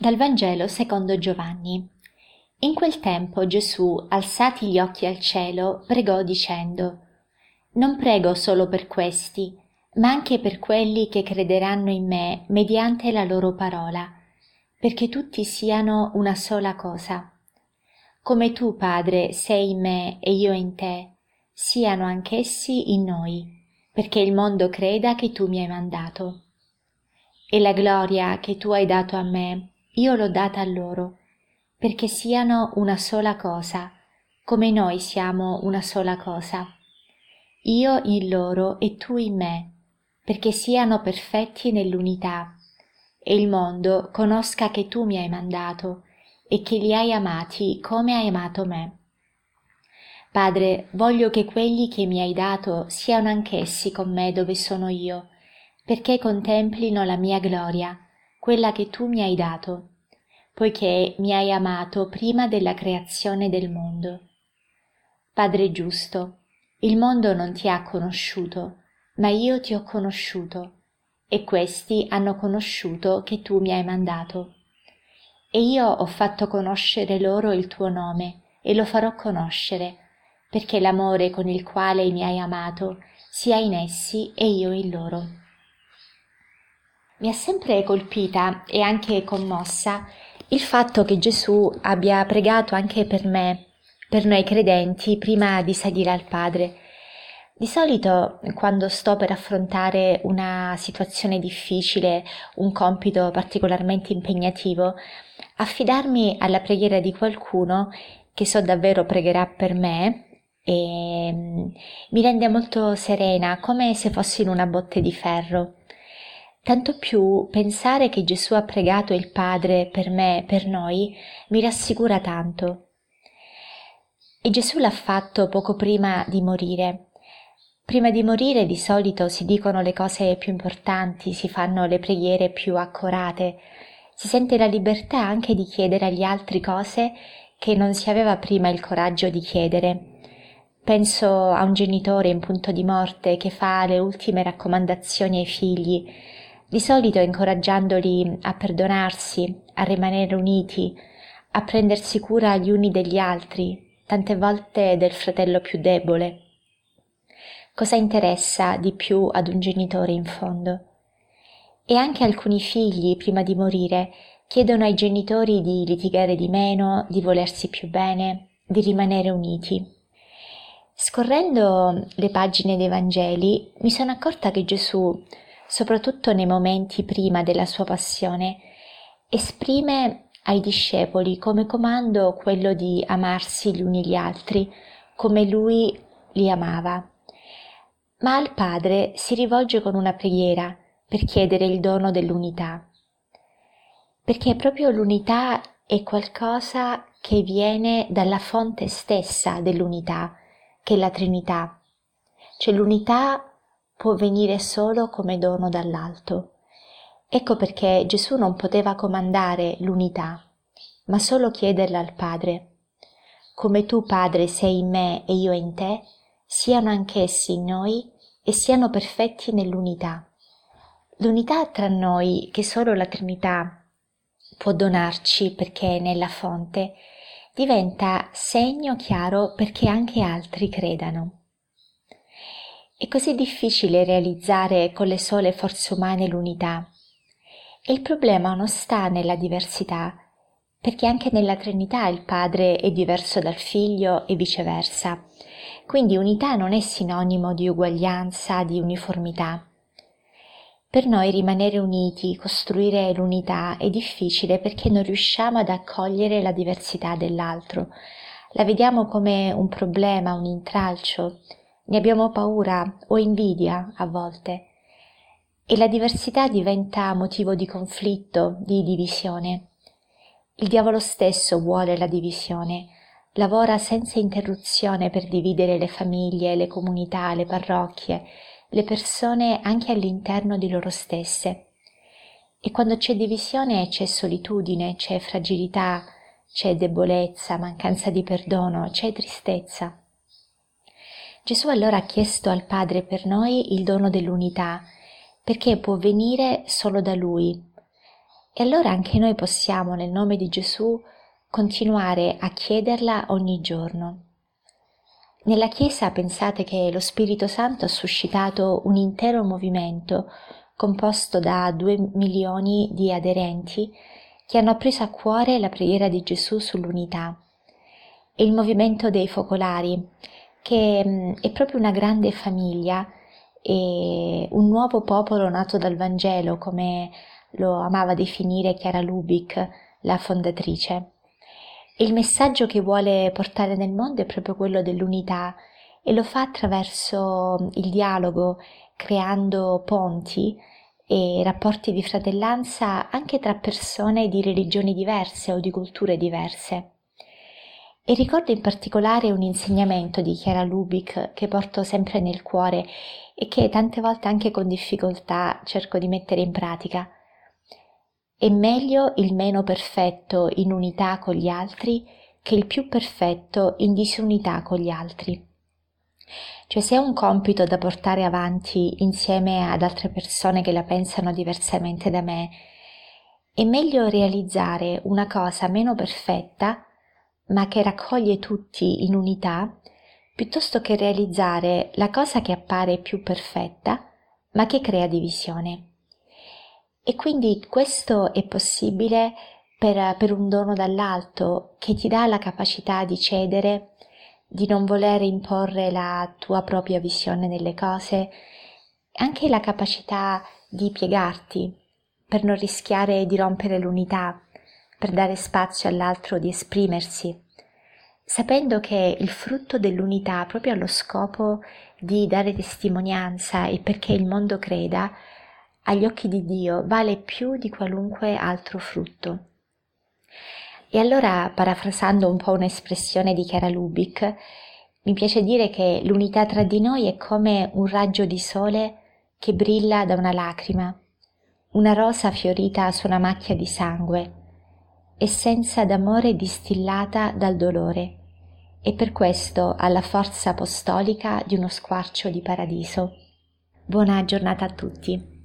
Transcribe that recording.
Dal Vangelo secondo Giovanni. In quel tempo Gesù, alzati gli occhi al cielo, pregò dicendo, Non prego solo per questi, ma anche per quelli che crederanno in me mediante la loro parola, perché tutti siano una sola cosa. Come tu, Padre, sei in me e io in te, siano anch'essi in noi, perché il mondo creda che tu mi hai mandato. E la gloria che tu hai dato a me, io l'ho data a loro, perché siano una sola cosa, come noi siamo una sola cosa. Io in loro e tu in me, perché siano perfetti nell'unità, e il mondo conosca che tu mi hai mandato e che li hai amati come hai amato me. Padre, voglio che quelli che mi hai dato siano anch'essi con me dove sono io, perché contemplino la mia gloria, quella che tu mi hai dato, poiché mi hai amato prima della creazione del mondo. Padre giusto, il mondo non ti ha conosciuto, ma io ti ho conosciuto, e questi hanno conosciuto che tu mi hai mandato. E io ho fatto conoscere loro il tuo nome, e lo farò conoscere, perché l'amore con il quale mi hai amato sia in essi e io in loro. Mi ha sempre colpita e anche commossa il fatto che Gesù abbia pregato anche per me, per noi credenti, prima di salire al Padre. Di solito, quando sto per affrontare una situazione difficile, un compito particolarmente impegnativo, affidarmi alla preghiera di qualcuno che so davvero pregherà per me e mm, mi rende molto serena, come se fossi in una botte di ferro. Tanto più pensare che Gesù ha pregato il Padre per me, per noi, mi rassicura tanto. E Gesù l'ha fatto poco prima di morire. Prima di morire di solito si dicono le cose più importanti, si fanno le preghiere più accorate, si sente la libertà anche di chiedere agli altri cose che non si aveva prima il coraggio di chiedere. Penso a un genitore in punto di morte che fa le ultime raccomandazioni ai figli, di solito incoraggiandoli a perdonarsi, a rimanere uniti, a prendersi cura gli uni degli altri, tante volte del fratello più debole. Cosa interessa di più ad un genitore in fondo? E anche alcuni figli, prima di morire, chiedono ai genitori di litigare di meno, di volersi più bene, di rimanere uniti. Scorrendo le pagine dei Vangeli mi sono accorta che Gesù soprattutto nei momenti prima della sua passione, esprime ai discepoli come comando quello di amarsi gli uni gli altri, come lui li amava. Ma al Padre si rivolge con una preghiera per chiedere il dono dell'unità, perché proprio l'unità è qualcosa che viene dalla fonte stessa dell'unità, che è la Trinità. Cioè l'unità può venire solo come dono dall'alto. Ecco perché Gesù non poteva comandare l'unità, ma solo chiederla al Padre. Come tu, Padre, sei in me e io in te, siano anch'essi in noi e siano perfetti nell'unità. L'unità tra noi che solo la Trinità può donarci perché è nella fonte, diventa segno chiaro perché anche altri credano. È così difficile realizzare con le sole forze umane l'unità. E il problema non sta nella diversità, perché anche nella Trinità il Padre è diverso dal Figlio e viceversa. Quindi unità non è sinonimo di uguaglianza, di uniformità. Per noi rimanere uniti, costruire l'unità è difficile perché non riusciamo ad accogliere la diversità dell'altro. La vediamo come un problema, un intralcio, ne abbiamo paura o invidia a volte e la diversità diventa motivo di conflitto, di divisione. Il diavolo stesso vuole la divisione, lavora senza interruzione per dividere le famiglie, le comunità, le parrocchie, le persone anche all'interno di loro stesse. E quando c'è divisione c'è solitudine, c'è fragilità, c'è debolezza, mancanza di perdono, c'è tristezza. Gesù allora ha chiesto al Padre per noi il dono dell'unità, perché può venire solo da Lui. E allora anche noi possiamo, nel nome di Gesù, continuare a chiederla ogni giorno. Nella Chiesa pensate che lo Spirito Santo ha suscitato un intero movimento composto da due milioni di aderenti che hanno preso a cuore la preghiera di Gesù sull'unità. E il movimento dei focolari, che è proprio una grande famiglia e un nuovo popolo nato dal Vangelo, come lo amava definire Chiara Lubick, la fondatrice. Il messaggio che vuole portare nel mondo è proprio quello dell'unità e lo fa attraverso il dialogo, creando ponti e rapporti di fratellanza anche tra persone di religioni diverse o di culture diverse. E ricordo in particolare un insegnamento di Chiara Lubick che porto sempre nel cuore e che tante volte anche con difficoltà cerco di mettere in pratica. È meglio il meno perfetto in unità con gli altri che il più perfetto in disunità con gli altri. Cioè se è un compito da portare avanti insieme ad altre persone che la pensano diversamente da me, è meglio realizzare una cosa meno perfetta, ma che raccoglie tutti in unità, piuttosto che realizzare la cosa che appare più perfetta, ma che crea divisione. E quindi questo è possibile per, per un dono dall'alto che ti dà la capacità di cedere, di non voler imporre la tua propria visione delle cose, anche la capacità di piegarti per non rischiare di rompere l'unità, per dare spazio all'altro di esprimersi, sapendo che il frutto dell'unità proprio allo scopo di dare testimonianza e perché il mondo creda, agli occhi di Dio vale più di qualunque altro frutto. E allora, parafrasando un po' un'espressione di Chiara Lubick, mi piace dire che l'unità tra di noi è come un raggio di sole che brilla da una lacrima, una rosa fiorita su una macchia di sangue, essenza d'amore distillata dal dolore, e per questo ha la forza apostolica di uno squarcio di paradiso. Buona giornata a tutti.